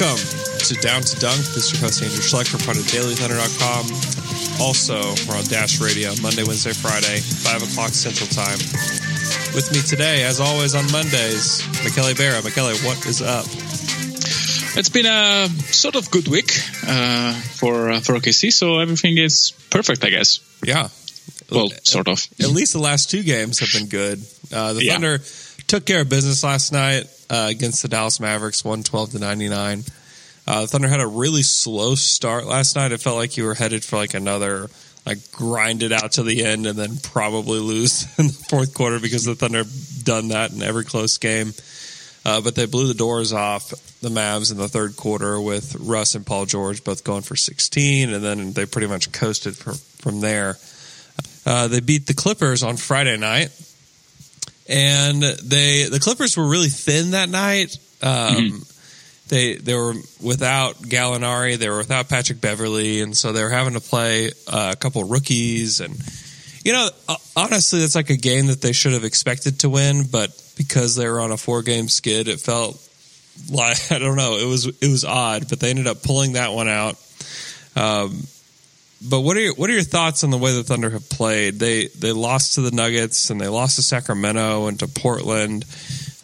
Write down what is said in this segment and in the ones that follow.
Welcome to Down to Dunk. This is your host, Andrew Schlecht. We're part of DailyThunder.com. Also, we're on Dash Radio Monday, Wednesday, Friday, 5 o'clock Central Time. With me today, as always on Mondays, Michele Berra. Michele, what is up? It's been a sort of good week uh, for uh, for OKC, so everything is perfect, I guess. Yeah. Well, sort of. At least the last two games have been good. Uh, the Yeah. Thunder took care of business last night uh, against the Dallas Mavericks, one twelve to ninety nine. Uh, the Thunder had a really slow start last night. It felt like you were headed for like another like grind it out to the end and then probably lose in the fourth quarter because the Thunder done that in every close game. Uh, but they blew the doors off the Mavs in the third quarter with Russ and Paul George both going for 16, and then they pretty much coasted from, from there. Uh, they beat the Clippers on Friday night, and they the Clippers were really thin that night. Um, They they were without Gallinari, they were without Patrick Beverley, and so they were having to play uh, a couple rookies. And you know, uh, honestly, that's like a game that they should have expected to win, but because they were on a four game skid, it felt like I don't know. It was it was odd, but they ended up pulling that one out. Um, but what are your what are your thoughts on the way the Thunder have played? They they lost to the Nuggets and they lost to Sacramento and to Portland.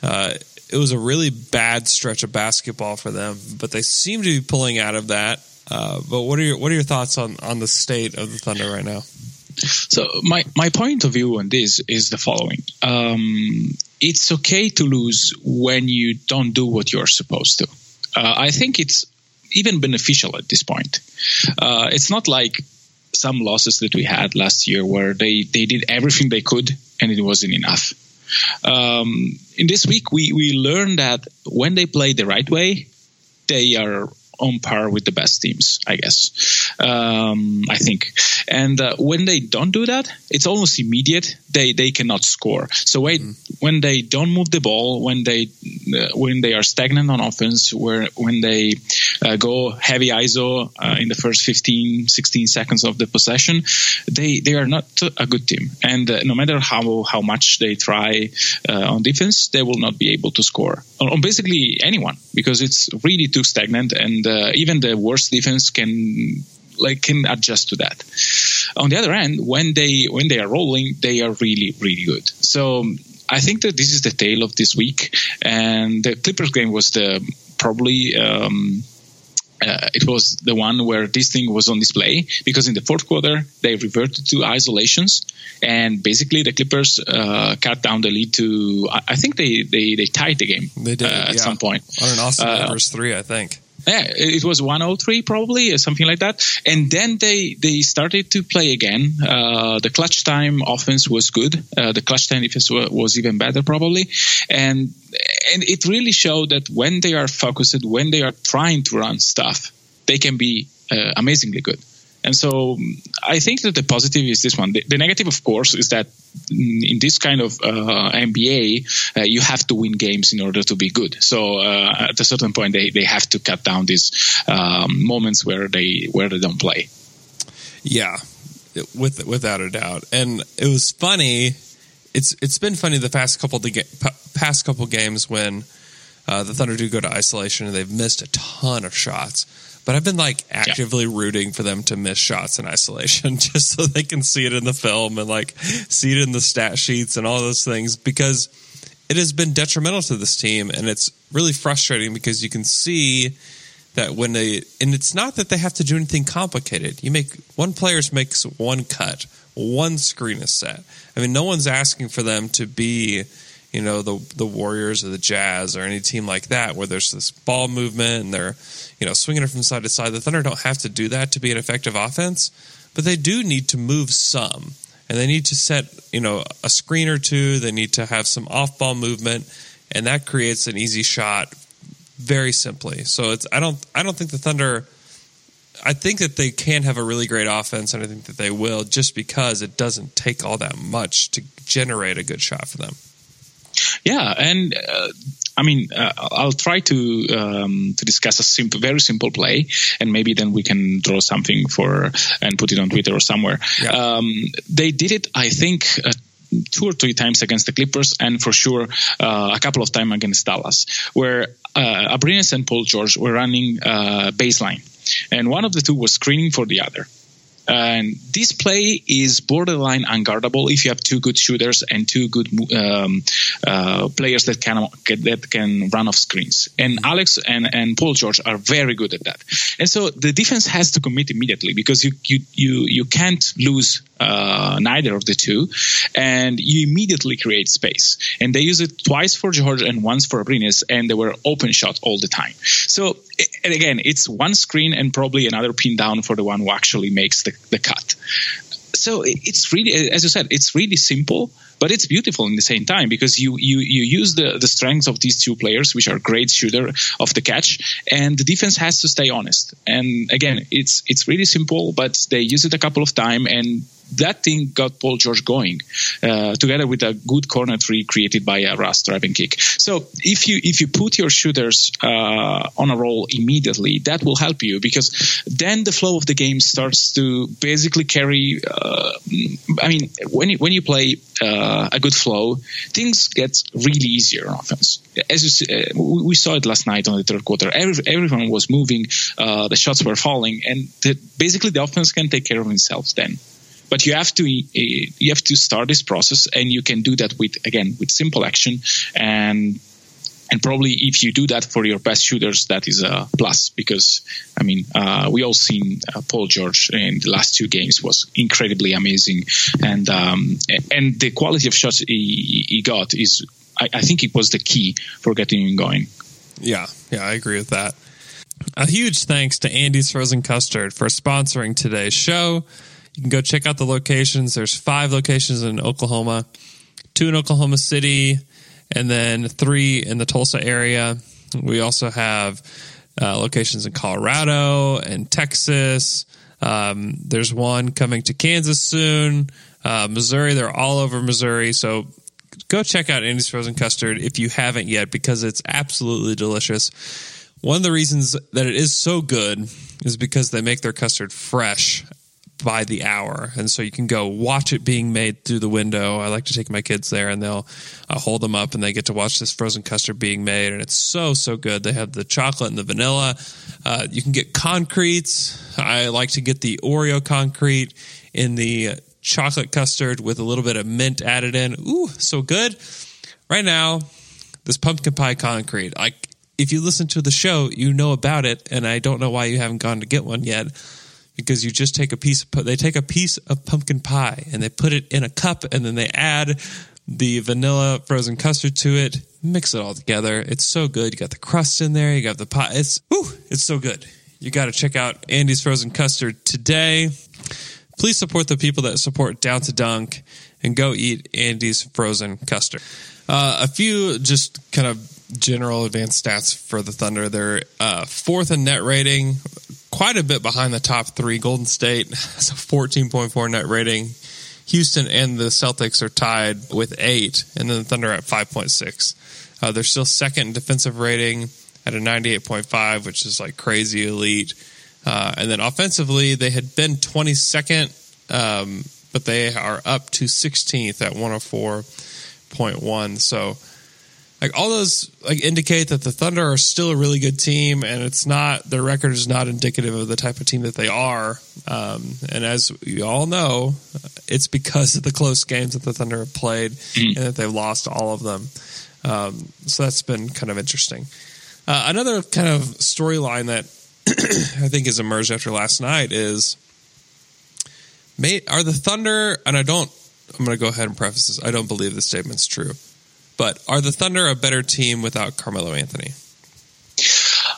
Uh, it was a really bad stretch of basketball for them, but they seem to be pulling out of that. Uh, but what are your what are your thoughts on on the state of the Thunder right now? So my my point of view on this is the following: um, it's okay to lose when you don't do what you're supposed to. Uh, I think it's even beneficial at this point. Uh, it's not like some losses that we had last year where they they did everything they could and it wasn't enough. Um, in this week, we we learned that when they play the right way, they are on par with the best teams, I guess. Um, I think. And uh, when they don't do that, it's almost immediate. They they cannot score. So wait, when they don't move the ball, when they uh, when they are stagnant on offense, where when they uh, go heavy ISO uh, in the first 15, 16 seconds of the possession, they they are not a good team. And uh, no matter how how much they try uh, on defense, they will not be able to score on, on basically anyone because it's really too stagnant. And uh, even the worst defense can like can adjust to that. On the other hand, when they when they are rolling, they are really really good. So I think that this is the tale of this week, and the Clippers game was the probably. Um, uh, it was the one where this thing was on display because in the fourth quarter they reverted to isolations and basically the Clippers uh, cut down the lead to I think they they, they tied the game They did, uh, at yeah. some point On an Austin Uh, Rivers three, I think. Yeah, it was 103 probably, or something like that. And then they they started to play again. Uh, the clutch time offense was good. Uh, the clutch time defense wa- was even better probably, and and it really showed that when they are focused, when they are trying to run stuff, they can be uh, amazingly good. And so I think that the positive is this one. The, the negative, of course, is that in this kind of uh, NBA, uh, you have to win games in order to be good. So uh, at a certain point, they, they have to cut down these um, moments where they where they don't play. Yeah, with without a doubt. And it was funny. It's it's been funny the past couple ga- past couple games when uh, the Thunder do go to isolation and they've missed a ton of shots. But I've been like actively rooting for them to miss shots in isolation just so they can see it in the film and like see it in the stat sheets and all those things because it has been detrimental to this team and it's really frustrating because you can see that when they and it's not that they have to do anything complicated. You make one player makes one cut, one screen is set. I mean, no one's asking for them to be, you know, the the Warriors or the Jazz or any team like that where there's this ball movement and they're, you know, swinging it from side to side. The Thunder don't have to do that to be an effective offense, but they do need to move some. and they need to set you know a screen or two. They need to have some off ball movement, and that creates an easy shot very simply. So it's I don't I don't think the Thunder. I think that they can have a really great offense, and I think that they will, just because it doesn't take all that much to generate a good shot for them. Yeah, and uh, I mean, uh, I'll try to um, to discuss a simple, very simple play, and maybe then we can draw something for and put it on Twitter or somewhere. Yeah. Um, they did it, I think. Uh, Two or three times against the Clippers, and for sure uh, a couple of times against Dallas, where uh, Abrines and Paul George were running uh, baseline, and one of the two was screening for the other. And this play is borderline unguardable if you have two good shooters and two good um, uh, players that can that can run off screens. And Alex and, and Paul George are very good at that. And so the defense has to commit immediately because you you you, you can't lose uh, neither of the two, and you immediately create space. And they use it twice for George and once for Abrines, and they were open shot all the time. So and again, it's one screen and probably another pin down for the one who actually makes the, the cut. So it's really, as you said, it's really simple, but it's beautiful in the same time because you you you use the the strengths of these two players, which are great shooter of the catch, and the defense has to stay honest. And again, it's it's really simple, but they use it a couple of time and that thing got Paul George going, uh, together with a good corner three created by a Russ driving kick. So if you if you put your shooters uh, on a roll immediately, that will help you because then the flow of the game starts to basically carry. Uh, I mean, when you, when you play uh, a good flow, things get really easier on offense. As you uh, we saw it last night on the third quarter. Every, everyone was moving, uh, the shots were falling, and the, basically the offense can take care of itself then but you have to you have to start this process and you can do that with again with simple action and and probably if you do that for your best shooters that is a plus because i mean uh, we all seen uh, paul george in the last two games was incredibly amazing and um, and the quality of shots he, he got is I, I think it was the key for getting him going Yeah, yeah, I agree with that. A huge thanks to Andy's Frozen Custard for sponsoring today's show. You can go check out the locations. There's five locations in Oklahoma, two in Oklahoma City, and then three in the Tulsa area. We also have uh, locations in Colorado and Texas. Um, there's one coming to Kansas soon, uh, Missouri. They're all over Missouri. So go check out Andy's Frozen Custard if you haven't yet because it's absolutely delicious. One of the reasons that it is so good is because they make their custard fresh by the hour. And so you can go watch it being made through the window. I like to take my kids there and they'll uh, hold them up and they get to watch this frozen custard being made. And it's so, so good. They have the chocolate and the vanilla. Uh, you can get concretes. I like to get the Oreo concrete in the chocolate custard with a little bit of mint added in. Ooh, so good. Right now, this pumpkin pie concrete, like, if you listen to the show, you know about it, and I don't know why you haven't gone to get one yet because you just take a piece of they take a piece of pumpkin pie and they put it in a cup and then they add the vanilla frozen custard to it mix it all together. It's so good. You got the crust in there. You got the pie. It's whew, it's so good. You got to check out andy's frozen custard today. Please support the people that support down to dunk and go eat andy's frozen custard. Uh, a few just kind of general advanced stats for the thunder. They're uh, fourth in net rating quite a bit behind the top three. Golden State has a 14.4 net rating. Houston and the Celtics are tied with eight, and then the Thunder at 5.6. Uh, they're still second in defensive rating at a 98.5, which is like crazy elite. Uh, and then offensively, they had been 22nd, um, but they are up to 16th at 104.1. So like all those like indicate that the Thunder are still a really good team, and it's not their record is not indicative of the type of team that they are. Um, and as you all know, it's because of the close games that the Thunder have played, mm. and that they've lost all of them. Um, so that's been kind of interesting. Uh, another kind of storyline that I think has emerged after last night is, may, are the Thunder? And I don't. I'm going to go ahead and preface this. I don't believe the statement's true but are the Thunder a better team without Carmelo Anthony?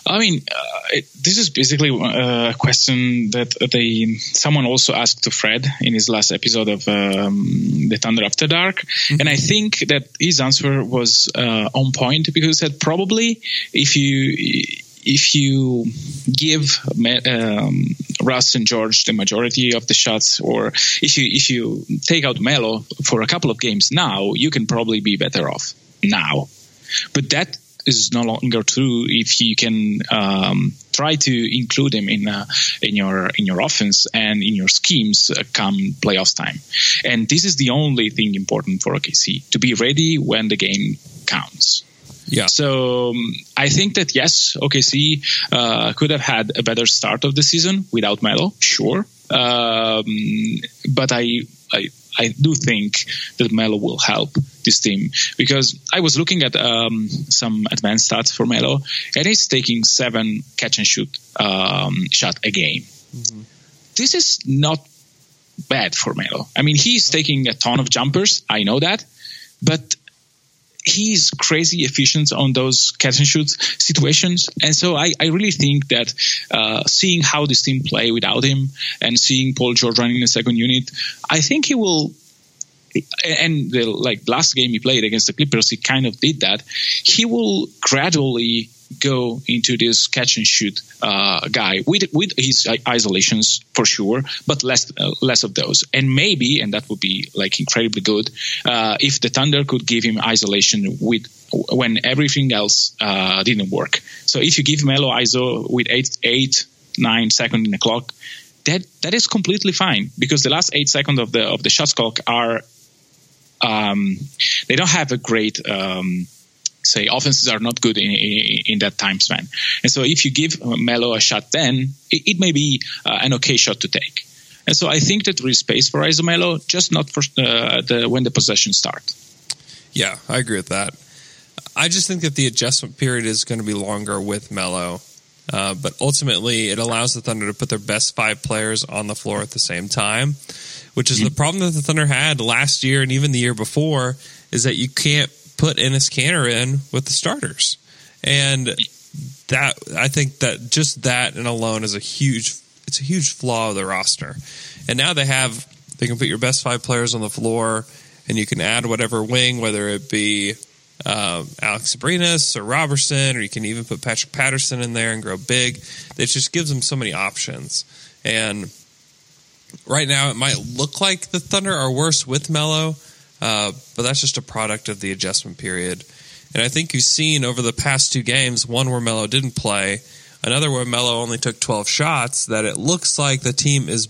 I mean, uh, it, this is basically uh, a question that they someone also asked to Fred in his last episode of um, the Thunder After Dark, mm-hmm. and I think that his answer was uh, on point because he said probably if you if you give um, Russ and George the majority of the shots, or if you if you take out Melo for a couple of games now, you can probably be better off now. But that is no longer true if you can um, try to include him in uh, in your in your offense and in your schemes uh, come playoffs time. And this is the only thing important for OKC to be ready when the game counts. Yeah. So um, I think that yes, OKC uh, could have had a better start of the season without Melo, sure. Um, but I, I I do think that Melo will help this team because I was looking at um, some advanced stats for Melo, and he's taking seven catch and shoot um, shot a game. Mm-hmm. This is not bad for Melo. I mean, he's taking a ton of jumpers. I know that, but he's crazy efficient on those catch and shoot situations. And so I, I really think that uh, seeing how this team play without him and seeing Paul George running the second unit, I think he will. And the like last game he played against the Clippers, he kind of did that. He will gradually go into this catch and shoot uh, guy with with his isolations for sure, but less uh, less of those. And maybe, and that would be like incredibly good, uh, if the Thunder could give him isolation with when everything else uh, didn't work. So if you give Melo ISO with eight eight nine second in the clock, that that is completely fine because the last eight seconds of the of the shot clock are um, they don't have a great um, say offenses are not good in, in, in, that time span. And so if you give Melo a shot then, it, it may be uh, an okay shot to take. And so I think that there is space for Isomelo, just not for uh, the when the possession start. Yeah, I agree with that. I just think that the adjustment period is going to be longer with Melo. Uh, but ultimately, it allows the Thunder to put their best five players on the floor at the same time, which is mm-hmm. the problem that the Thunder had last year and even the year before, is that you can't put Enes Kanter in with the starters. And that I think that just that and alone is a huge it's a huge flaw of the roster. And now they have they can put your best five players on the floor and you can add whatever wing, whether it be um, Alex Abrines or Robertson, or you can even put Patrick Patterson in there and grow big. It just gives them so many options. And right now, it might look like the Thunder are worse with Melo, uh, but that's just a product of the adjustment period. And I think you've seen over the past two games, one where Melo didn't play, another where Melo only took 12 shots, that it looks like the team is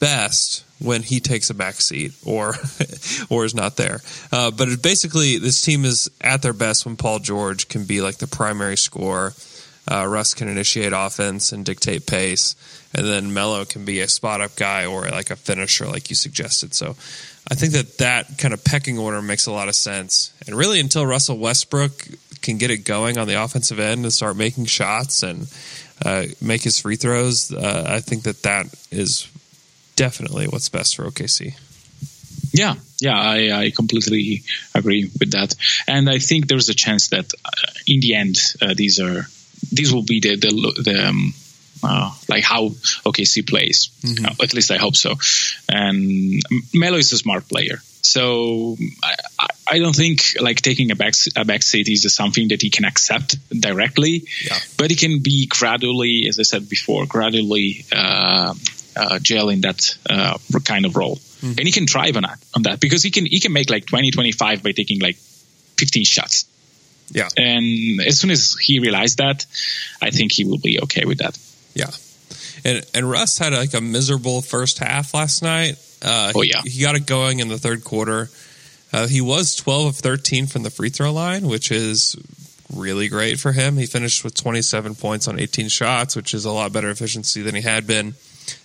best when he takes a back seat or or is not there. Uh, but basically, this team is at their best when Paul George can be like the primary scorer. Uh, Russ can initiate offense and dictate pace, and then Melo can be a spot up guy or like a finisher, like you suggested. So I think that that kind of pecking order makes a lot of sense. And really, until Russell Westbrook can get it going on the offensive end and start making shots and uh, make his free throws, uh, I think that that is definitely what's best for OKC. Yeah, yeah, I, I completely agree with that, and I think there's a chance that uh, in the end uh, these are these will be the the, the um, uh, like how OKC plays. Mm-hmm. Uh, at least I hope so. And Melo is a smart player. So I, I, don't think like taking a back a back seat is something that he can accept directly, yeah. but he can be gradually, as I said before, gradually uh, uh, gel in that uh, kind of role, mm-hmm. and he can thrive on that on that because he can he can make like 20, 25 by taking like 15 shots. Yeah, and as soon as he realized that, I think he will be okay with that. Yeah. And and Russ had like a miserable first half last night. Uh, oh yeah, he, he, got it going in the third quarter. Uh, he was twelve of thirteen from the free throw line, which is really great for him. He finished with twenty seven points on eighteen shots, which is a lot better efficiency than he had been.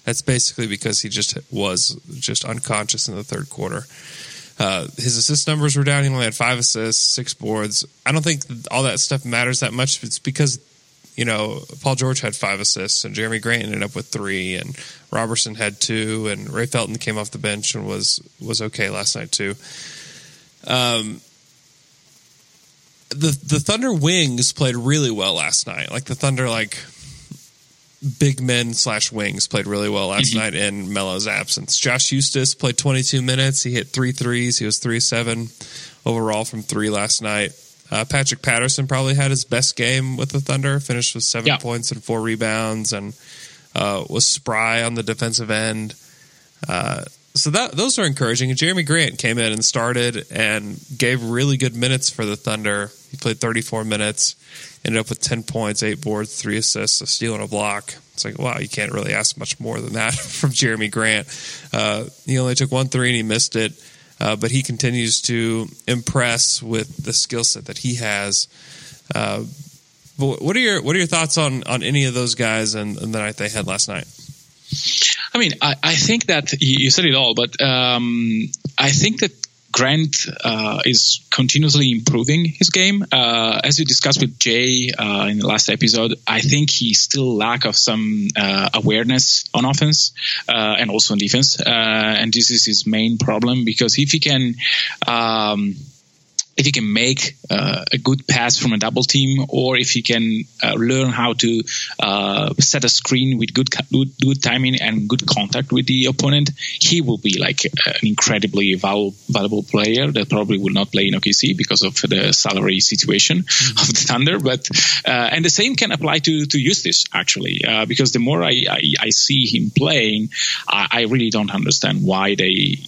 That's basically because he just was just unconscious in the third quarter. Uh, his assist numbers were down. He only had five assists, six boards. I don't think all that stuff matters that much. It's because you know, Paul George had five assists, and Jerami Grant ended up with three, and Robertson had two, and Ray Felton came off the bench and was was okay last night too. Um, the the Thunder wings played really well last night. Like the Thunder, like big men slash wings played really well last night in Melo's absence. Josh Huestis played 22 minutes. He hit three threes. He was three seven overall from three last night. Uh, Patrick Patterson probably had his best game with the Thunder. Finished with seven Yeah. points and four rebounds, and uh, was spry on the defensive end. Uh, so that those are encouraging. And Jerami Grant came in and started and gave really good minutes for the Thunder. He played 34 minutes, ended up with 10 points, eight boards, three assists, a steal, and a block. It's like wow, you can't really ask much more than that from Jerami Grant. Uh, he only took one three and he missed it, uh, but he continues to impress with the skill set that he has. Uh, what are your what are your thoughts on on any of those guys and, and the night they had last night? I mean, I, I think that you you said it all, but um, I think that Grant uh, is continuously improving his game. Uh, as we discussed with Jay uh, in the last episode, I think he still lack of some uh, awareness on offense uh, and also on defense, uh, and this is his main problem because if he can. Um, if he can make uh, a good pass from a double team, or if he can uh, learn how to uh, set a screen with good, good good timing and good contact with the opponent, he will be like an incredibly val- valuable player that probably will not play in OKC because of the salary situation of the Thunder. But uh, and the same can apply to to Huestis actually, uh, because the more I, I, I see him playing, I, I really don't understand why they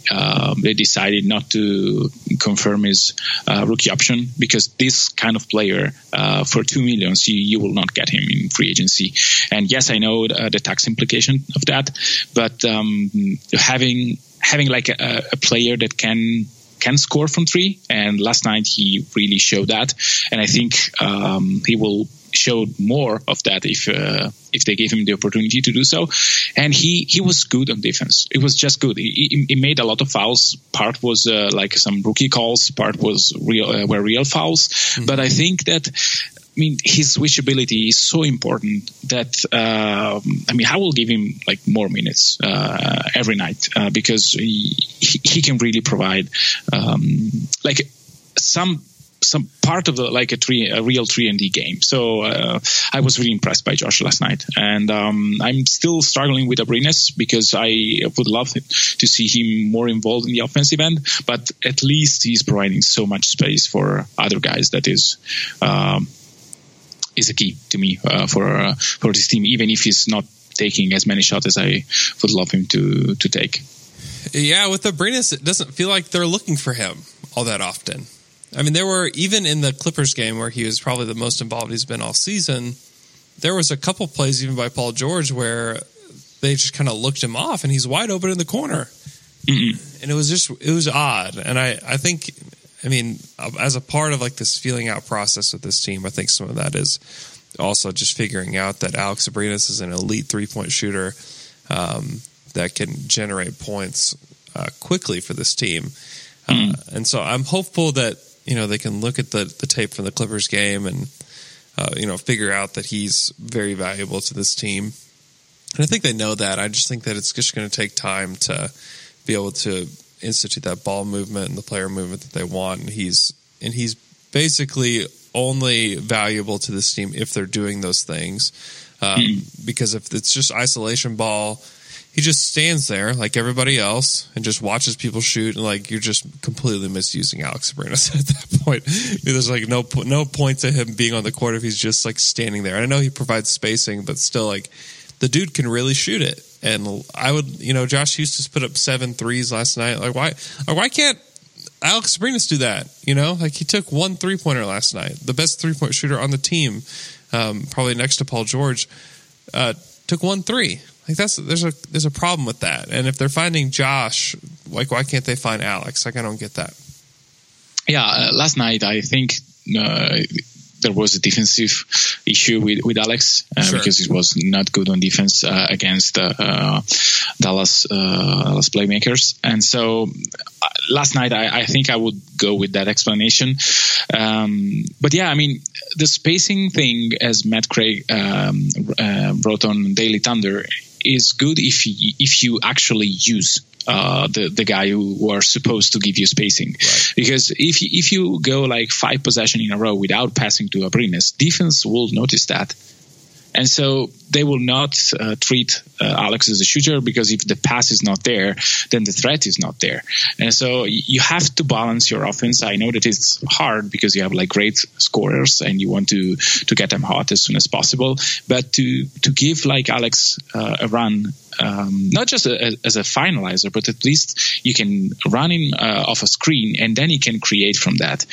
they decided not to confirm his uh, rookie option because this kind of player uh, for two millions you, you will not get him in free agency. And yes, I know uh, the tax implication of that, but um, having having like a, a player that can can score from three, and last night he really showed that, and I think um, he will show more of that if uh, if they gave him the opportunity to do so. And he he was good on defense. It was just good. He, he, made a lot of fouls. Part was uh, like some rookie calls. Part was real uh, were real fouls. But I think that. I mean, his switchability is so important that um, I mean, I will give him like more minutes uh, every night uh, because he, he he can really provide um, like some some part of the like a three a real three and D game. So uh, I was really impressed by Josh last night, and um, I'm still struggling with Abrines because I would love to see him more involved in the offensive end. But at least he's providing so much space for other guys that is. Um, is a key to me uh, for uh, for this team, even if he's not taking as many shots as I would love him to to take. Yeah, with Abrines, it doesn't feel like they're looking for him all that often. I mean, there were even in the Clippers game where he was probably the most involved he's been all season. There was a couple plays even by Paul George where they just kind of looked him off, and he's wide open in the corner, Mm-mm. and it was just it was odd. And I I think, I mean, as a part of like this feeling out process with this team, I think some of that is also just figuring out that Alex Abrines is an elite three point shooter um, that can generate points uh, quickly for this team. Uh, and so I'm hopeful that you know they can look at the the tape from the Clippers game and uh, you know figure out that he's very valuable to this team. And I think they know that. I just think that it's just going to take time to be able to institute that ball movement and the player movement that they want. And he's and he's basically only valuable to this team if they're doing those things. Um, Because if it's just isolation ball, he just stands there like everybody else and just watches people shoot, and like you're just completely misusing Alex Abrines at that point. There's like no no point to him being on the court if he's just like standing there. And I know he provides spacing, but still, like the dude can really shoot it. And I would, you know, Josh Huestis put up seven threes last night. Like why, why can't Alex Abrines do that? You know, like he took one three pointer last night, the best three point shooter on the team, um, probably next to Paul George, uh, took one three. Like that's there's a there's a problem with that. And if they're finding Josh, like why can't they find Alex? Like I don't get that. Yeah, uh, last night I think uh, there was a defensive issue with with Alex uh, Sure. because he was not good on defense uh, against uh, uh, Dallas uh, Dallas playmakers, and so uh, last night I, I think I would go with that explanation. Um, but yeah, I mean the spacing thing, as Matt Craig um, uh, wrote on Daily Thunder, is good if you, if you actually use uh, the the guy who, who are supposed to give you spacing. Right. Because if you, if you go like five possession in a row without passing to Abrines, defense will notice that. And so they will not uh, treat uh, Alex as a shooter because if the pass is not there, then the threat is not there. And so you have to balance your offense. I know that it's hard because you have like great scorers and you want to to get them hot as soon as possible. But to to give like Alex uh, a run, um, not just a, as a finalizer, but at least you can run him uh, off a screen and then he can create from that.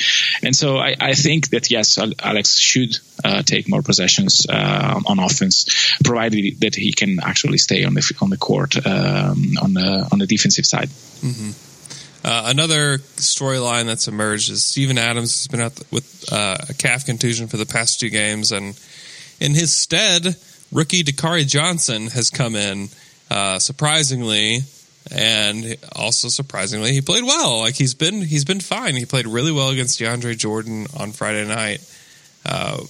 And so I, I think that yes, Alex should uh, take more possessions uh, on offense, provided that he can actually stay on the on the court um, on the on the defensive side. Uh, another storyline that's emerged is Steven Adams has been out with uh, a calf contusion for the past two games, and in his stead, rookie Dakari Johnson has come in uh, surprisingly, and also surprisingly, he played well. Like he's been he's been fine. He played really well against DeAndre Jordan on Friday night, uh,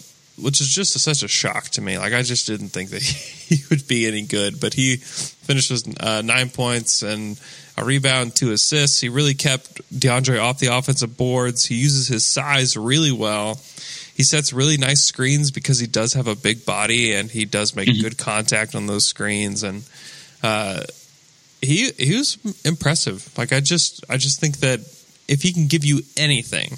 which is just such a shock to me. Like I just didn't think that he would be any good, but he finished with uh, nine points and a rebound, two assists. He really kept DeAndre off the offensive boards. He uses his size really well. He sets really nice screens because he does have a big body and he does make good contact on those screens. And uh, he he was impressive. Like I just I just think that if he can give you anything,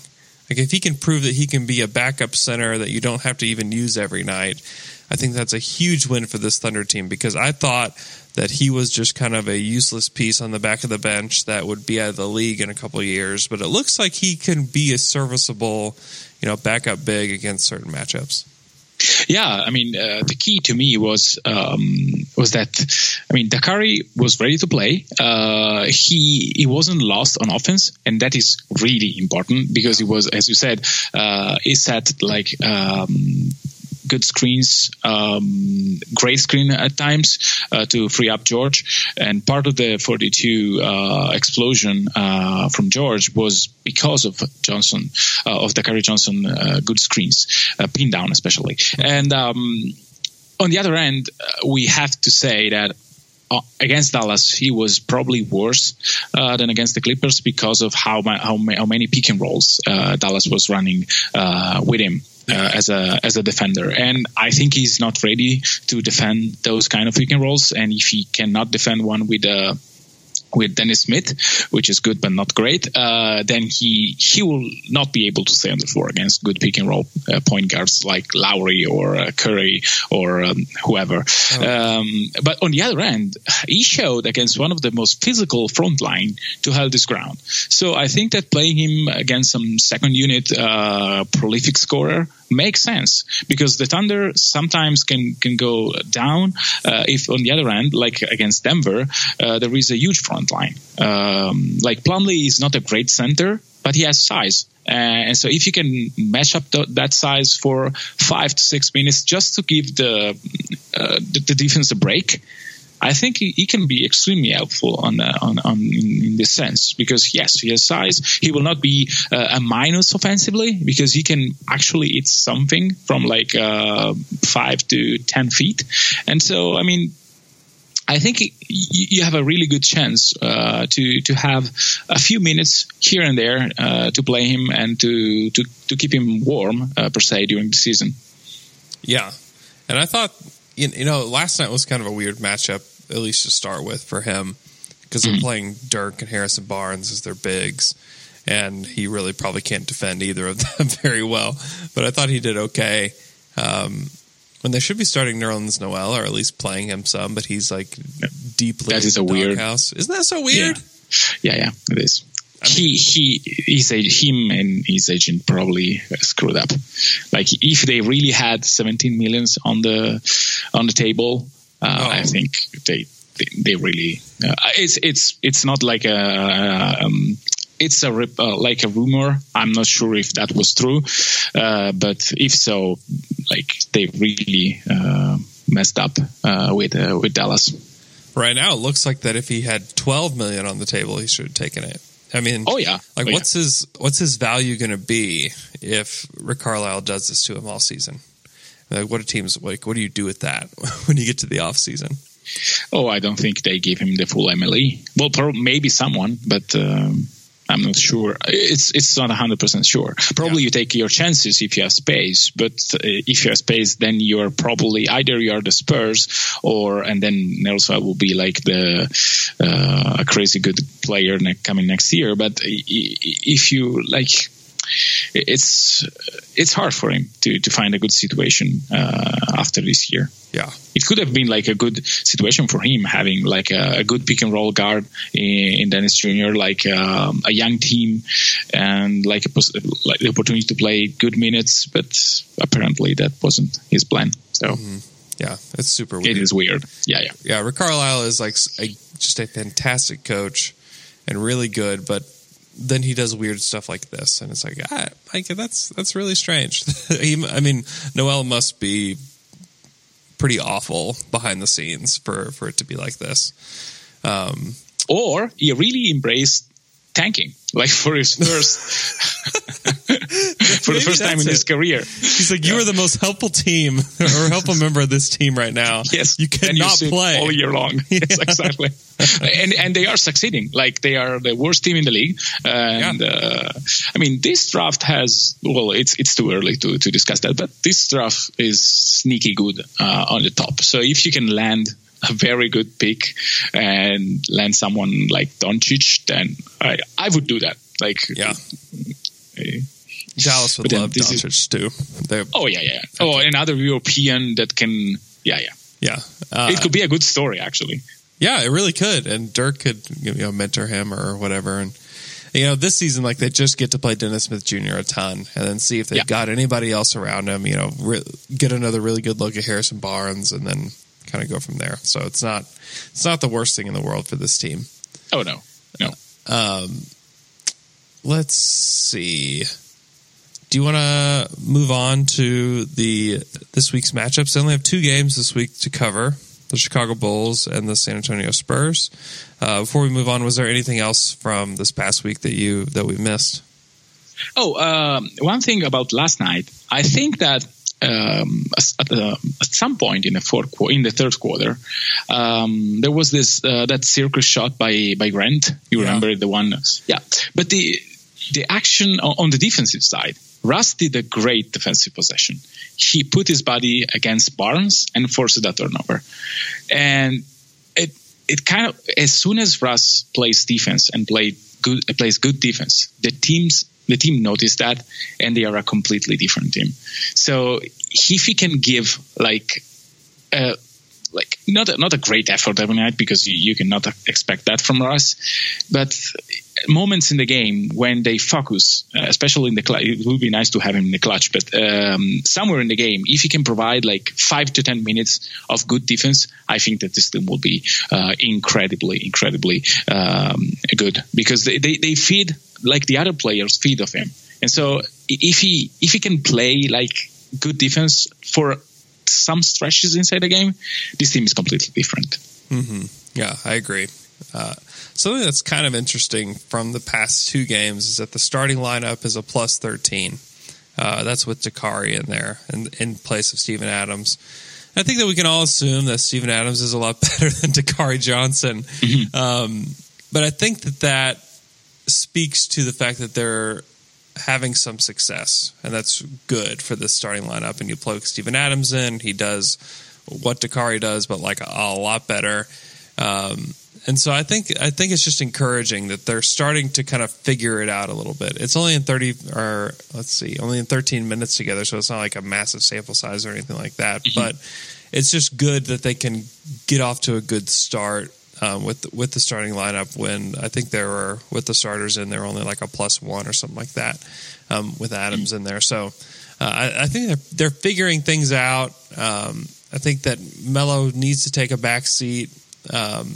like if he can prove that he can be a backup center that you don't have to even use every night, I think that's a huge win for this Thunder team because I thought that he was just kind of a useless piece on the back of the bench that would be out of the league in a couple years, but it looks like he can be a serviceable, you know, backup big against certain matchups. Yeah, I mean, uh, the key to me was um, was that I mean, Dakari was ready to play. Uh, he he wasn't lost on offense, and that is really important because he was, as you said, uh, he set like. Um, good screens, um, great screen at times uh, to free up George. And part of the 42 uh, explosion uh, from George was because of Johnson, uh, of Dakari Johnson, uh, good screens, pin down especially. And um, on the other end, we have to say that against Dallas, he was probably worse uh, than against the Clippers because of how how, how many pick and rolls uh, Dallas was running uh, with him. Uh, as a as a defender, and I think he's not ready to defend those kind of pick and rolls. And if he cannot defend one with a with Dennis Smith, which is good but not great, uh, then he he will not be able to stay on the floor against good pick and roll uh, point guards like Lowry or uh, Curry or um, whoever. Um, but on the other end, he showed against one of the most physical front line to hold his ground. So I think that playing him against some second unit uh, prolific scorer makes sense because the Thunder sometimes can can go down uh, if on the other end, like against Denver, uh, there is a huge front line. Um, like Plumlee is not a great center, but he has size. Uh, and so if you can match up th- that size for five to six minutes just to give the uh, the, the defense a break, I think he, he can be extremely helpful on uh, on, on in, in this sense because yes, he has size. He will not be uh, a minus offensively because he can actually eat something from like uh, five to ten feet, and so I mean. I think you have a really good chance uh, to to have a few minutes here and there uh, to play him and to to, to keep him warm uh, per se during the season. Yeah, and I thought you know last night was kind of a weird matchup, at least to start with for him, because they're playing Dirk and Harrison Barnes as their bigs, and he really probably can't defend either of them very well. But I thought he did okay. Um, when they should be starting Nerlens Noel, or at least playing him some, but he's like deeply That is a weird- house. Isn't that so weird? Yeah, yeah, it is. he he he's a, him and his agent probably screwed up. Like if they really had 17 millions on the on the table, uh, Oh. I think they they, they really uh, it's it's it's not like a um, it's a rip, uh, like a rumor. I'm not sure if that was true, uh, but if so, like they really uh, messed up uh, with uh, with Dallas. Right now, it looks like that if he had 12 million on the table, he should have taken it. I mean, Oh yeah, Like, Oh, yeah. what's his what's his value going to be if Rick Carlisle does this to him all season? Like, what do teams like? What do you do with that when you get to the off season? Oh, I don't think they gave him the full MLE. Well, pro- maybe someone, but um, I'm not sure. It's it's not 100 percent sure. Probably Yeah. you take your chances if you have space, but uh, if you have space, then you're probably either you're the Spurs or and then Nelson will be like the uh, a crazy good player ne- coming next year. But if you like. It's it's hard for him to, to find a good situation uh, after this year Yeah. it could have been like a good situation for him having like a, a good pick and roll guard in, in Dennis Jr. like um, a young team and like a pos- like the opportunity to play good minutes, but apparently that wasn't his plan. So Yeah. It's super weird. it is weird. Yeah, yeah. yeah, Rick Carlisle is like a, just a fantastic coach and really good, but then he does weird stuff like this, and it's like, ah, that's that's really strange. he, I mean, Noel must be pretty awful behind the scenes for for it to be like this. Um, Or he really embraced tanking, like for his first for the first time in his career. he's like, you are the most helpful team or helpful member of this team right now. Yes, you cannot sit play all year long. Yes, exactly. and and they are succeeding. Like they are the worst team in the league. And uh, I mean, this draft has well, it's it's too early to to discuss that, but this draft is sneaky good uh, on the top. So if you can land a very good pick and land someone like Doncic, then I I would do that. Like Yeah. uh, Dallas would love this is- Doncic too. They're, Oh yeah, yeah. Oh, another European that can. Yeah, yeah. yeah, uh, it could be a good story actually. Yeah, it really could. And Dirk could you know mentor him or whatever. And you know, this season like they just get to play Dennis Smith Jr. a ton, and then see if they've Yeah. got anybody else around him. You know, re- get another really good look at Harrison Barnes, and then kind of go from there. So it's not it's not the worst thing in the world for this team. Oh no, no. Um, let's see. Do you want to move on to the this week's matchups? They only have two games this week to cover: the Chicago Bulls and the San Antonio Spurs. Uh, before we move on, was there anything else from this past week that you that we missed? Oh, um, one thing about last night. I think that um, at, uh, at some point in the fourth qu- in the third quarter, um, there was this uh, that circus shot by by Grant. You Yeah. remember the one? Yeah, but the the action on, the defensive side. Russ did a great defensive possession. He put his body against Barnes and forced that turnover. And it it kind of as soon as Russ plays defense and play good plays good defense, the teams the team notice that and they are a completely different team. So if he can give like uh, like not a, not a great effort every night because you, you cannot expect that from Russ, but moments in the game when they focus, uh, especially in the it would be nice to have him in the clutch, but um, somewhere in the game, if he can provide like five to ten minutes of good defense, I think that this team will be uh, incredibly, incredibly um, good because they, they, they feed like the other players feed of him, and so if he if he can play like good defense for some stretches inside the game, this team is completely different. Yeah, I agree. Uh, something that's kind of interesting from the past two games is that the starting lineup is a plus 13. Uh, that's with Dakari in there in, in place of Steven Adams. I think that we can all assume that Steven Adams is a lot better than Dakari Johnson. Um, but I think that that speaks to the fact that they're having some success, and that's good for this starting lineup. And you plug Steven Adams in, he does what Dakari does, but like a, a lot better. Um, and so I think I think it's just encouraging that they're starting to kind of figure it out a little bit. It's only in thirty or let's see, only in thirteen minutes together, so it's not like a massive sample size or anything like that. But it's just good that they can get off to a good start um, with with the starting lineup. When I think there were with the starters in there only like a plus one or something like that um, with Adams in there. So uh, I, I think they're they're figuring things out. Um, I think that Melo needs to take a back seat. Um,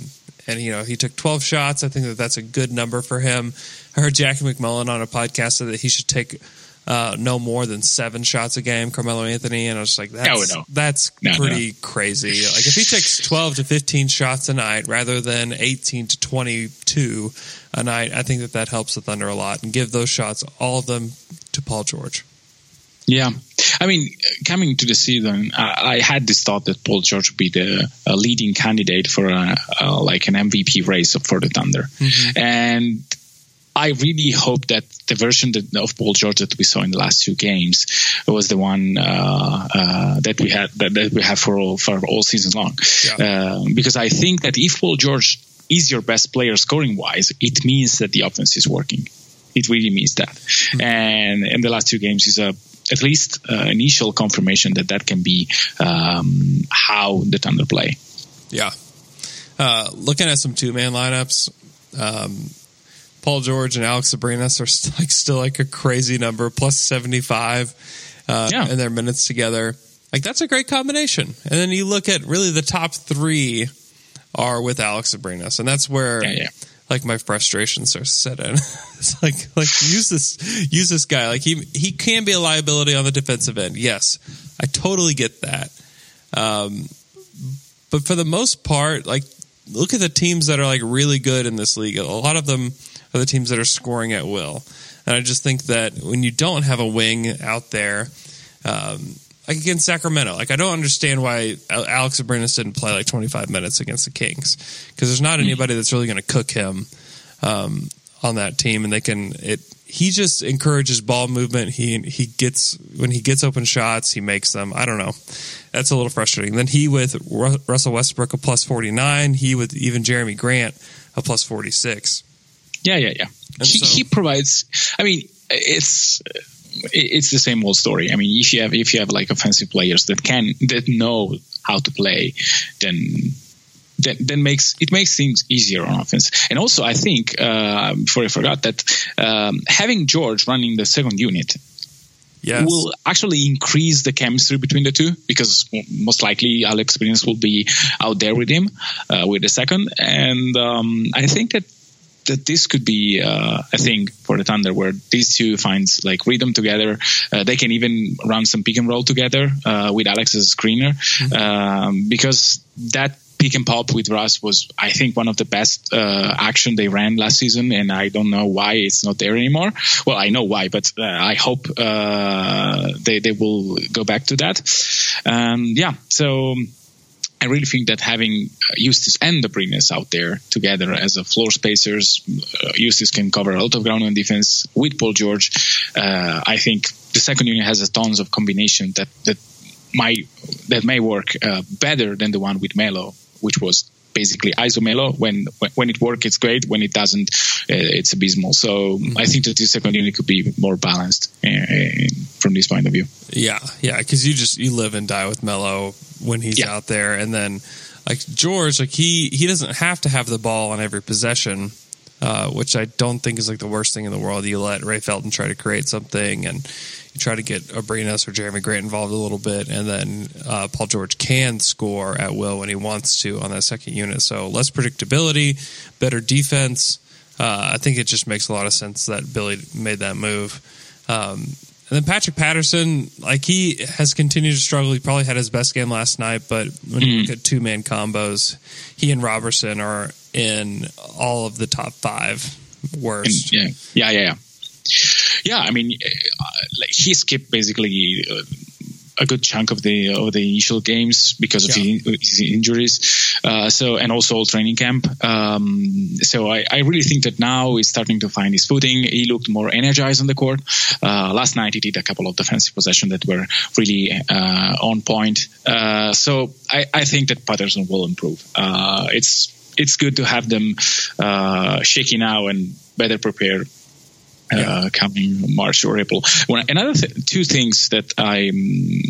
and you know he took 12 shots. I think that that's a good number for him. I heard Jackie MacMullan on a podcast that he should take uh, no more than seven shots a game, Carmelo Anthony, and I was like, that's No, no. that's No, pretty crazy. Like if he takes 12 to 15 shots a night rather than 18 to 22 a night, I think that that helps the Thunder a lot and give those shots all of them to Paul George. Yeah. I mean, coming to the season, I, I had this thought that Paul George would be the leading candidate for a, a, like an MVP race for the Thunder. Mm-hmm. And I really hope that the version that, of Paul George that we saw in the last two games was the one uh, uh, that we had that, that, we have for all for all season long. Yeah. Uh, because I think that if Paul George is your best player scoring wise, it means that the offense is working. It really means that. Mm-hmm. And in the last two games is a at least uh, initial confirmation that that can be um, how the Thunder play. Yeah. Uh, looking at some two man lineups, um, Paul George and Alex Abrines are like still like a crazy number, plus 75 uh, yeah. in their minutes together. Like that's a great combination. And then you look at really the top three are with Alex Abrines, and that's where yeah, yeah. like my frustrations are to set in. it's like like use this use this guy. Like he he can be a liability on the defensive end. Yes, I totally get that. Um, but for the most part, like look at the teams that are like really good in this league. A lot of them are the teams that are scoring at will. And I just think that when you don't have a wing out there, um, like against Sacramento, like I don't understand why Alex Abrines didn't play like 25 minutes against the Kings because there's not anybody that's really going to cook him um, on that team, and they can. It he just encourages ball movement. He he gets when he gets open shots, he makes them. I don't know. That's a little frustrating. Then he with Russell Westbrook a plus 49. He with even Jerami Grant a plus 46. Yeah, yeah, yeah. He, so, he provides. I mean, it's it's the same old story. I mean, if you have if you have like offensive players that can that know how to play, then then, then makes it makes things easier on offense. And also, I think uh, before I forgot that um, having George running the second unit Yes. will actually increase the chemistry between the two because most likely Alex Abrines will be out there with him uh, with the second, and um, I think that that this could be uh, a thing for the Thunder where these two finds like rhythm together. Uh, they can even run some pick and roll together uh, with Alex as a screener mm-hmm. um, because that pick and pop with Russ was, I think, one of the best uh, action they ran last season, and I don't know why it's not there anymore. Well, I know why, but uh, I hope uh, they they will go back to that. Um, yeah, so I really think that having Huestis and Abrines out there together as a floor spacers, uh, Huestis can cover a lot of ground on defense with Paul George. Uh, I think the second unit has a tons of combination that that might that may work uh, better than the one with Melo, which was basically isomelo. When when it works, it's great. When it doesn't, uh, it's abysmal. So mm-hmm. I think that the second unit could be more balanced uh, from this point of view. Yeah, yeah, because you just you live and die with Melo when he's yeah. out there, and then like George, like he he doesn't have to have the ball on every possession. Uh, which I don't think is like the worst thing in the world. You let Ray Felton try to create something, and try to get Abrines or Jerami Grant involved a little bit, and then uh, Paul George can score at will when he wants to on that second unit. So less predictability, better defense. Uh, I think it just makes a lot of sense that Billy made that move. Um, and then Patrick Patterson, like he has continued to struggle. He probably had his best game last night, but when you look mm-hmm. at two man combos, he and Roberson are in all of the top five worst. yeah, yeah, yeah. Yeah, I mean, uh, like he skipped basically uh, a good chunk of the of the initial games because of yeah. his injuries. Uh, so and also all training camp. Um, so I, I, really think that now he's starting to find his footing. He looked more energized on the court. Uh, last night he did a couple of defensive possessions that were really uh, on point. Uh, so I, I, think that Patterson will improve. Uh, it's it's good to have them shaky now and better prepared uh, coming March or April. When, another th- two things that I,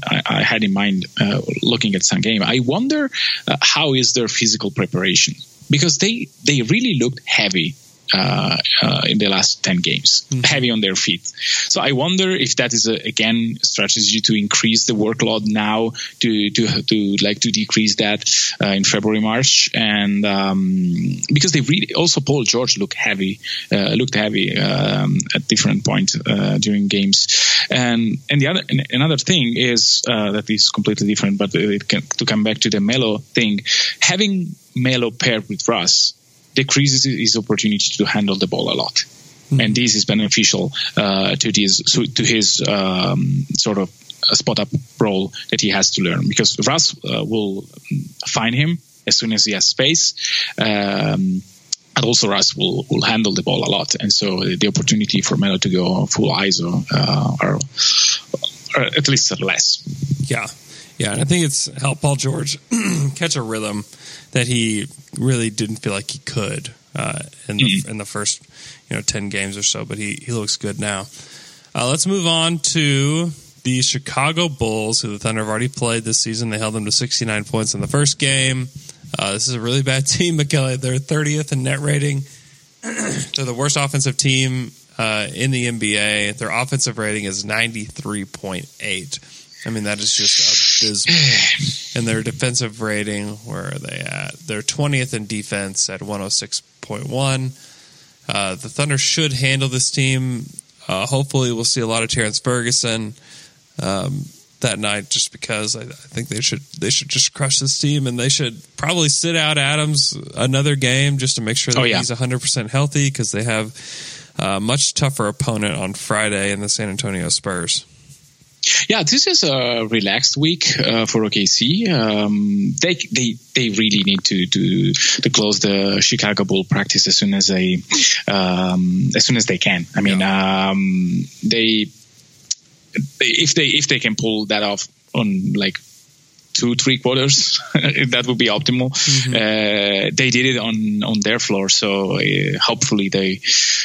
I, I had in mind uh, looking at some game, I wonder uh, how is their physical preparation because they they really looked heavy uh, uh, in the last 10 games, mm-hmm. heavy on their feet. So I wonder if that is a, again strategy to increase the workload now to to to like to decrease that uh, in February March and um, because they really also Paul George looked heavy uh, looked heavy um, at different points uh, during games and and the other and another thing is uh, that is completely different but it can, to come back to the Melo thing having Melo paired with Russ decreases his opportunity to handle the ball a lot. and this is beneficial uh, to this to his um, sort of spot up role that he has to learn because Russ uh, will find him as soon as he has space. Um, and also Russ will, will handle the ball a lot, and so the opportunity for Melo to go full ISO uh, are, are at least less. Yeah, yeah, and I think it's helped Paul George catch a rhythm that he really didn't feel like he could uh, in the mm-hmm. in the first you know ten games or so. But he he looks good now. Uh, let's move on to the Chicago Bulls, who the Thunder have already played this season. They held them to 69 points in the first game. Uh, this is a really bad team, Michele. They're 30th in net rating. They're the worst offensive team uh, in the NBA. Their offensive rating is 93.8. I mean, that is just abysmal. and their defensive rating, where are they at? They're 20th in defense at 106.1. Uh, the Thunder should handle this team. Uh, hopefully, we'll see a lot of Terrence Ferguson um, that night, just because I, I, think they should they should just crush this team, and they should probably sit out Adams another game just to make sure that oh, yeah. he's 100 percent healthy because they have a much tougher opponent on Friday in the San Antonio Spurs. Yeah, this is a relaxed week uh, for OKC. Um, they they they really need to, to to close the Chicago Bull practice as soon as they um, as soon as they can. I mean, yeah. um, they if they if they can pull that off on like two three quarters that would be optimal. Mm-hmm. uh, they did it on on their floor so uh, hopefully they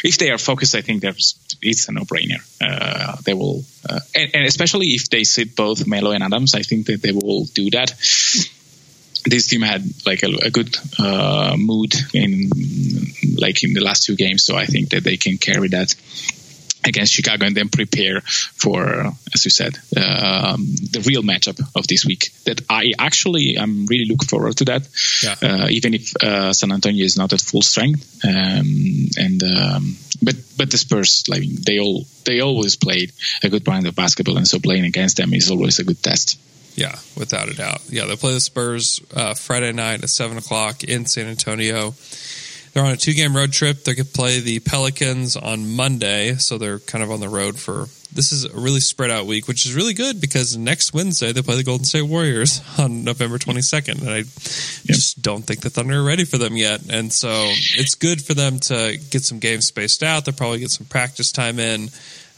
if they are focused i think there's it's a no-brainer. Uh, they will uh, and, and, especially if they sit both melo and adams i think that they will do that. This team had like a, a good uh, mood in like in the last two games so i think that they can carry that against Chicago and then prepare for, as you said, um, the real matchup of this week. That I actually I'm really looking forward to that. Yeah. Uh, even if uh, San Antonio is not at full strength, um, and um, but but the Spurs like they all they always played a good brand of basketball, and so playing against them is always a good test. Yeah, without a doubt. Yeah, they play the Spurs uh, Friday night at seven o'clock in San Antonio. They're on a two game road trip. They could play the Pelicans on Monday, so they're kind of on the road for. This is a really spread out week, which is really good because next Wednesday they play the Golden State Warriors on November 22nd. And I yep. just don't think the Thunder are ready for them yet. And so it's good for them to get some games spaced out. They'll probably get some practice time in.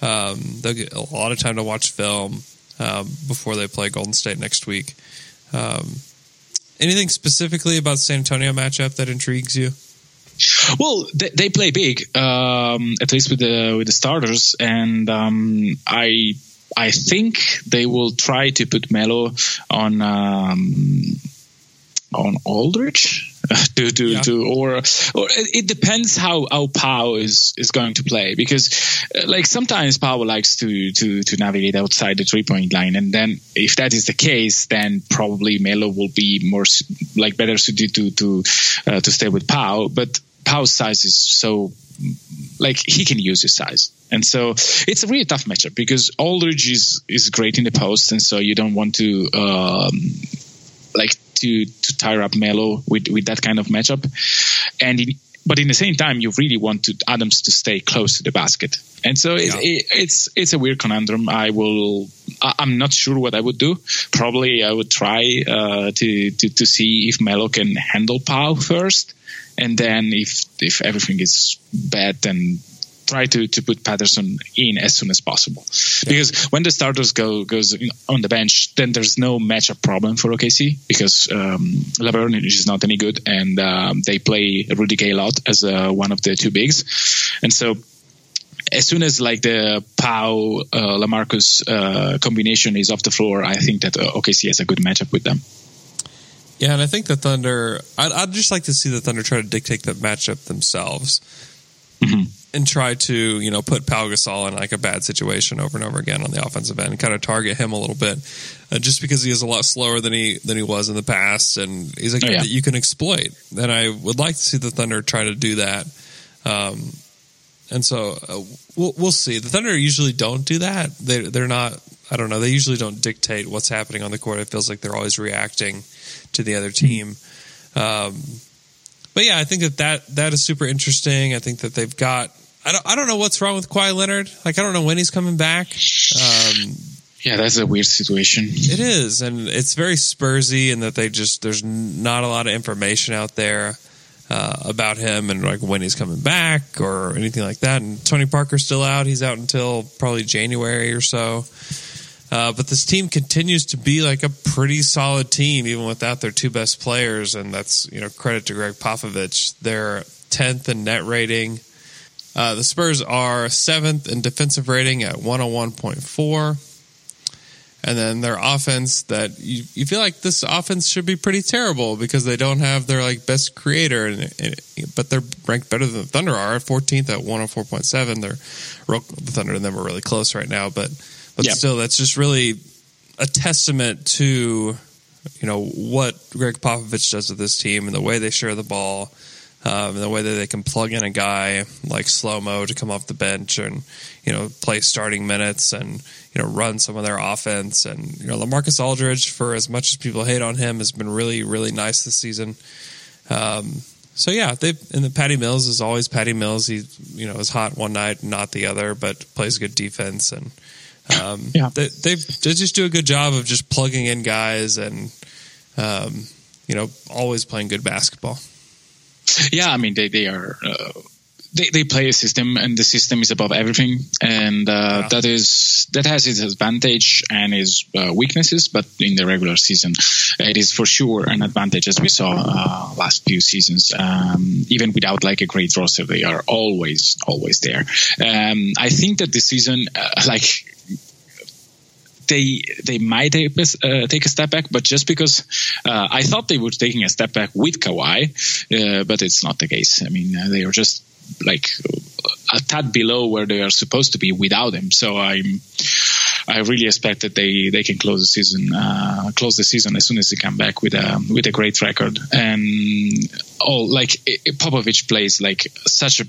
Um, they'll get a lot of time to watch film um, before they play Golden State next week. Um, anything specifically about the San Antonio matchup that intrigues you? Well, they, they play big, um, at least with the with the starters, and um, I I think they will try to put Melo on um, on Aldridge to to, yeah. to or or it depends how how Pau is is going to play because uh, like sometimes Pau likes to to to navigate outside the three point line and then if that is the case then probably Melo will be more like better suited to to uh, to stay with Pau but Pau's size is so like he can use his size. And so it's a really tough matchup because Aldridge is, is great in the post, and so you don't want to um, like to to tire up Melo with with that kind of matchup. And in, but in the same time, you really want to Adams to stay close to the basket. And so yeah. it, it's it's a weird conundrum. I will. I'm not sure what I would do. Probably I would try uh, to, to to see if Melo can handle Pau first, and then if if everything is bad, then try to, to put Patterson in as soon as possible. Yeah. Because when the starters go goes on the bench, then there's no matchup problem for OKC because um, Lauvergne is not any good, and um, they play Rudy Gay a lot as uh, one of the two bigs, and so. As soon as like the Pau uh, Lamarcus uh, combination is off the floor, I think that uh, OKC has a good matchup with them. Yeah, and I think the Thunder. I'd, I'd, just like to see the Thunder try to dictate the matchup themselves. Mm-hmm and try to you know put Pau Gasol in like a bad situation over and over again on the offensive end and kind of target him a little bit, uh, just because he is a lot slower than he than he was in the past, and he's a guy oh, yeah. that you can exploit. And I would like to see the Thunder try to do that. Um, and so uh, we'll we'll see. The Thunder usually don't do that. They they're not. I don't know. They usually don't dictate what's happening on the court. It feels like they're always reacting to the other team. Um, but yeah, I think that, that that is super interesting. I think that they've got I don't I don't know what's wrong with Kawhi Leonard. Like I don't know when he's coming back. Um, Yeah, that's a weird situation. it is, and it's very Spursy in that they just there's not a lot of information out there uh, about him and like when he's coming back or anything like that. And Tony Parker's still out; he's out until probably January or so. Uh, but this team continues to be like a pretty solid team, even without their two best players, and that's you know credit to Gregg Popovich. They're tenth in net rating. Uh, the Spurs are seventh in defensive rating at one hundred one point four. And then their offense that you, you feel like this offense should be pretty terrible because they don't have their like best creator and, and but they're ranked better than the Thunder are at 14th at 104.7 they're real, the Thunder and them are really close right now but but Yeah. still that's just really a testament to you know what Gregg Popovich does with this team and the way they share the ball um, the way that they can plug in a guy like slow mo to come off the bench and you know play starting minutes and you know run some of their offense and you know Lamarcus Aldridge for as much as people hate on him has been really really nice this season. Um, so yeah, they and the Patty Mills is always Patty Mills. He you know is hot one night, not the other, but plays good defense and um, Yeah. they they they just do a good job of just plugging in guys and um, you know always playing good basketball. Yeah, I mean they they are. Uh, they, they play a system and the system is above everything and uh, Yeah. that is that has its advantage and its uh, weaknesses but in the regular season it is for sure an advantage as we saw uh, last few seasons um, even without like a great roster they are always always there um, i think that this season uh, like they they might take a, uh, take a step back, but just because uh, I thought they were taking a step back with Kawhi, uh, but it's not the case. I mean, uh, they are just like a tad below where they are supposed to be without him. So I'm. I really expect that they, they can close the season uh, close the season as soon as they come back with a with a great record and all like i- i- Popovich plays like such a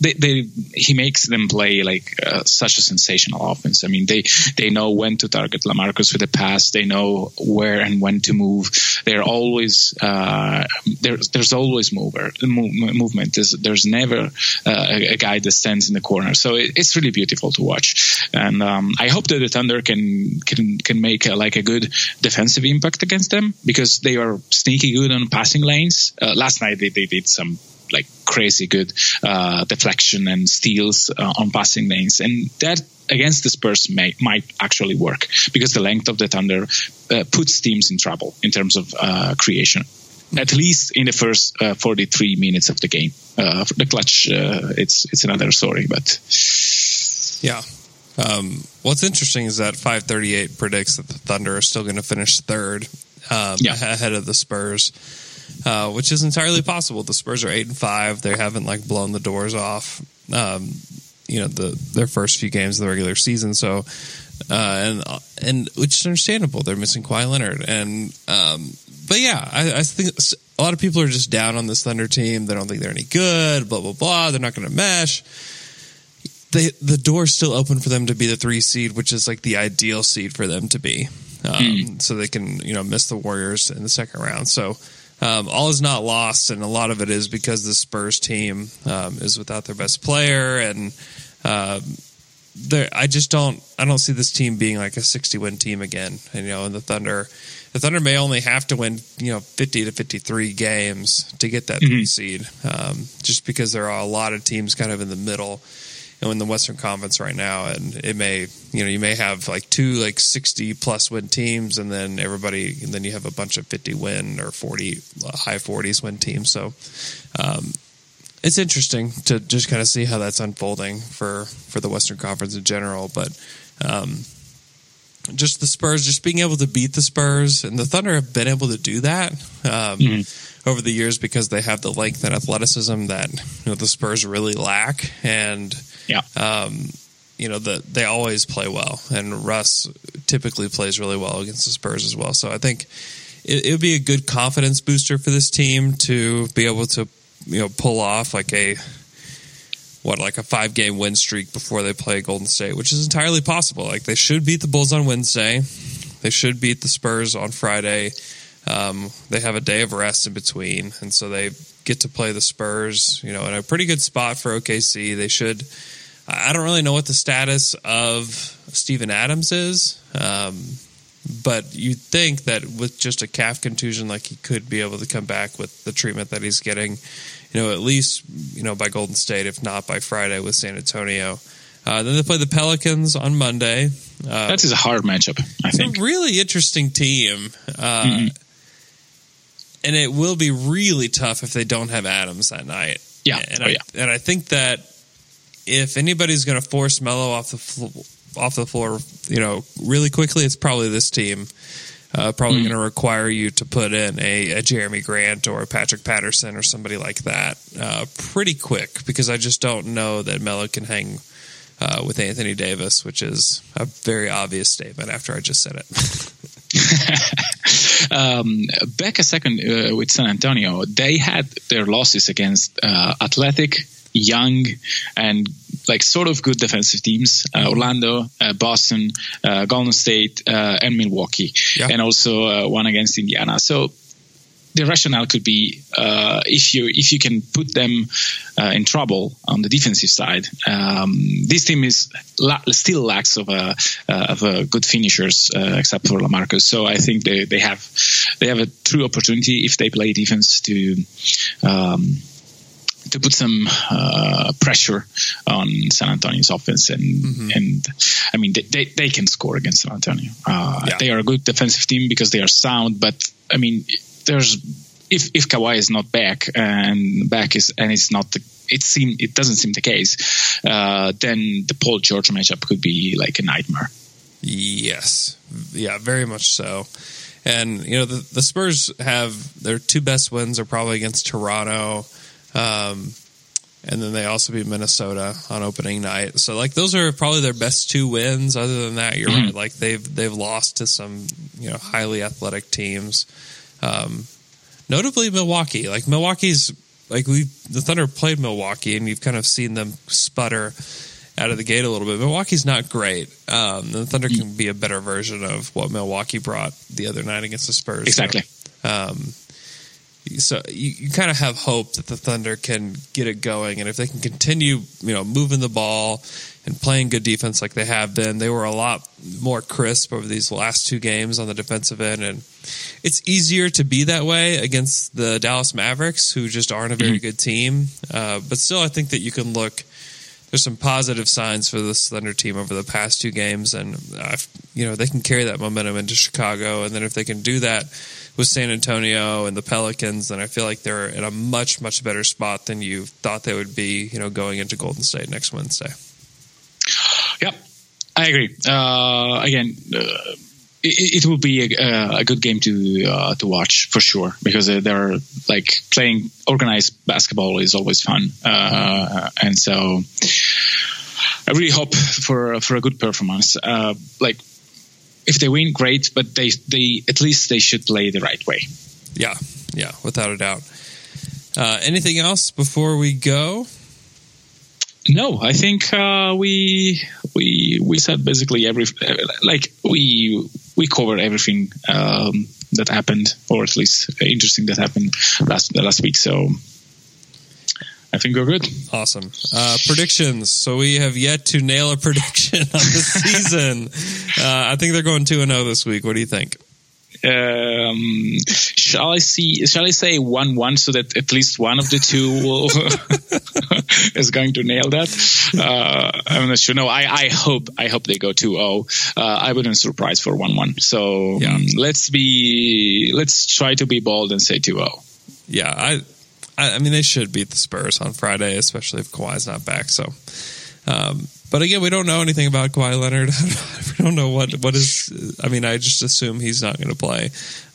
they, they he makes them play like uh, such a sensational offense. I mean, they they know when to target Lamarcus with the pass. They know where and when to move. They're always uh, there's there's always mover move, movement. There's there's never uh, a, a guy that stands in the corner. So it, it's really beautiful to watch. And um, I hope that the Thunder can can can make a, like a good defensive impact against them because they are sneaky good on passing lanes. Uh, last night they, they did some like crazy good uh, deflection and steals uh, on passing lanes, and that against the Spurs may, might actually work because the length of the Thunder uh, puts teams in trouble in terms of uh, creation. At least in the first uh, 43 minutes of the game, uh, for the clutch, uh, it's it's another story. But Yeah. Um, what's interesting is that 538 predicts that the Thunder are still going to finish third um, Yeah. ahead of the Spurs, uh, which is entirely possible. The Spurs are eight and five; they haven't like blown the doors off. Um, you know, the their first few games of the regular season, so uh, and and which is understandable. They're missing Kawhi Leonard, and um, but yeah, I, I think a lot of people are just down on this Thunder team. They don't think they're any good. Blah blah blah. They're not going to mesh they the door's still open for them to be the three seed, which is like the ideal seed for them to be. Um, So they can you know miss the Warriors in the second round. So um, all is not lost, and a lot of it is because the Spurs team um, is without their best player, and um, there I just don't I don't see this team being like a sixty win team again. And, you know, and the Thunder. The Thunder may only have to win, you know, fifty to fifty-three games to get that three seed, um, just because there are a lot of teams kind of in the middle know, in the Western Conference right now, and it may, you know, you may have like two like sixty plus win teams, and then everybody, and then you have a bunch of fifty win or forty high forties win teams. So, um, it's interesting to just kind of see how that's unfolding for for the Western Conference in general, but. Um, just the Spurs, just being able to beat the Spurs, and the Thunder have been able to do that um, over the years because they have the length and athleticism that you know the Spurs really lack, and yeah, um, you know the they always play well, and Russ typically plays really well against the Spurs as well. So I think it, would be a good confidence booster for this team to be able to you know pull off like a what like a five game win streak before they play Golden State, which is entirely possible. Like they should beat the Bulls on Wednesday, they should beat the Spurs on Friday. Um, they have a day of rest in between, and so they get to play the Spurs, you know, in a pretty good spot for OKC. They should. I don't really know what the status of Steven Adams is, um, but you'd think that with just a calf contusion, like he could be able to come back with the treatment that he's getting, you know, at least you know by Golden State, if not by Friday with San Antonio. Uh, then they play the Pelicans on Monday. Uh, That is a hard matchup, I think. a really interesting team. Uh, And it will be really tough if they don't have Adams that night. Yeah. And, Oh, I, yeah. and I think that if anybody's going to force Melo off the flo- off the floor, you know, really quickly, it's probably this team. Uh, probably Mm-hmm. going to require you to put in a, a Jerami Grant or a Patrick Patterson or somebody like that uh, pretty quick because I just don't know that Melo can hang uh, with Anthony Davis, which is a very obvious statement after I just said it. um, back a second uh, with San Antonio, they had their losses against uh, athletic, young, and like sort of good defensive teams: uh, Orlando, uh, Boston, uh, Golden State, uh, and Milwaukee, Yeah. and also uh, one against Indiana. So. The rationale could be uh, if you if you can put them uh, in trouble on the defensive side. Um, this team is la- still lacks of a uh, of a good finishers uh, except for Lamarcus. So I think they, they have they have a true opportunity if they play defense to. Um, to put some uh, pressure on San Antonio's offense, and and I mean they, they, they can score against San Antonio. Uh, Yeah. They are a good defensive team because they are sound, but I mean there's if if Kawhi is not back and back is and it's not the it seem it doesn't seem the case, uh, then the Paul George matchup could be like a nightmare. Yes. Yeah, very much so. And, you know, the, the Spurs have their two best wins are probably against Toronto. Um, and then they also beat Minnesota on opening night. So like those are probably their best two wins. Other than that, you're right. Like they've they've lost to some, you know, highly athletic teams. Um, notably Milwaukee. Like Milwaukee's like we the Thunder played Milwaukee and you've kind of seen them sputter out of the gate a little bit. Milwaukee's not great. Um, the Thunder can be a better version of what Milwaukee brought the other night against the Spurs. So, Exactly. um, so you, you kind of have hope that the Thunder can get it going, and if they can continue, you know, moving the ball and playing good defense like they have been, they were a lot more crisp over these last two games on the defensive end, and it's easier to be that way against the Dallas Mavericks, who just aren't a very good team. Uh, but still, I think that you can look. There's some positive signs for this Thunder team over the past two games, and uh, you know they can carry that momentum into Chicago, and then if they can do that with San Antonio and the Pelicans, then I feel like they're in a much much better spot than you thought they would be. You know, going into Golden State next Wednesday. Yep, I agree. Uh, again, uh, it, it will be a, a good game to uh, to watch for sure because they're like playing organized basketball is always fun, uh, and so I really hope for for a good performance. Uh, like if they win, great, but they they at least they should play the right way. Yeah, yeah, without a doubt. Uh, anything else before we go? No, I think uh, we we we said basically every like we we covered everything um, that happened, or at least interesting that happened last last week. So I think we're good. Awesome. Uh, predictions. So we have yet to nail a prediction on the season. Uh, I think they're going two and zero this week. What do you think? Um, shall I see? Shall I say one one so that at least one of the two will is going to nail that? Uh, I'm not sure. No, I, I hope I hope they go 2-0. Uh, I wouldn't surprise for one one. So Yeah. um, let's be let's try to be bold and say 2-0. Yeah, I, I, I mean they should beat the Spurs on Friday, especially if Kawhi's not back. So, um, but again, we don't know anything about Kawhi Leonard. we don't know what what is. I mean, I just assume he's not going to play.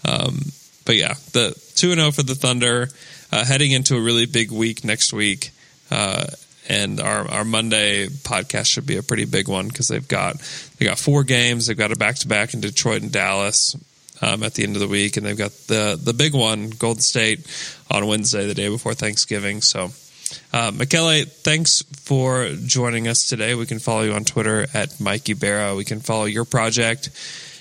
Um, but yeah, the two and zero for the Thunder, uh, heading into a really big week next week. Uh, and our, our Monday podcast should be a pretty big one because they've got they got four games. They've got a back to back in Detroit and Dallas um, at the end of the week, and they've got the the big one, Golden State, on Wednesday, the day before Thanksgiving. So, uh, Michele, thanks for joining us today. We can follow you on Twitter at Mikey Barrow. We can follow your project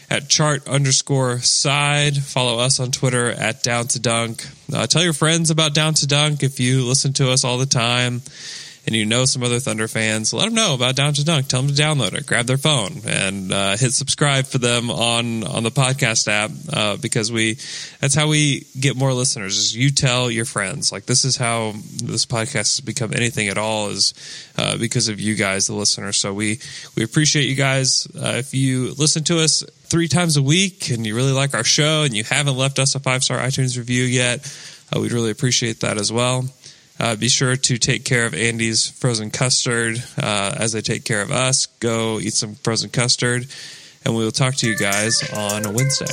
at chart underscore side. Follow us on Twitter at down to dunk. Uh, tell your friends about down to dunk if you listen to us all the time and you know some other Thunder fans, let them know about Down to Dunk. Tell them to download it, grab their phone, and uh, hit subscribe for them on on the podcast app uh, because we that's how we get more listeners. Is you tell your friends like this is how this podcast has become anything at all is uh, because of you guys, the listeners. So we we appreciate you guys. Uh, if you listen to us three times a week and you really like our show and you haven't left us a five star iTunes review yet, uh, we'd really appreciate that as well. Uh, be sure to take care of Andy's frozen custard uh, as they take care of us. Go eat some frozen custard, and we will talk to you guys on Wednesday.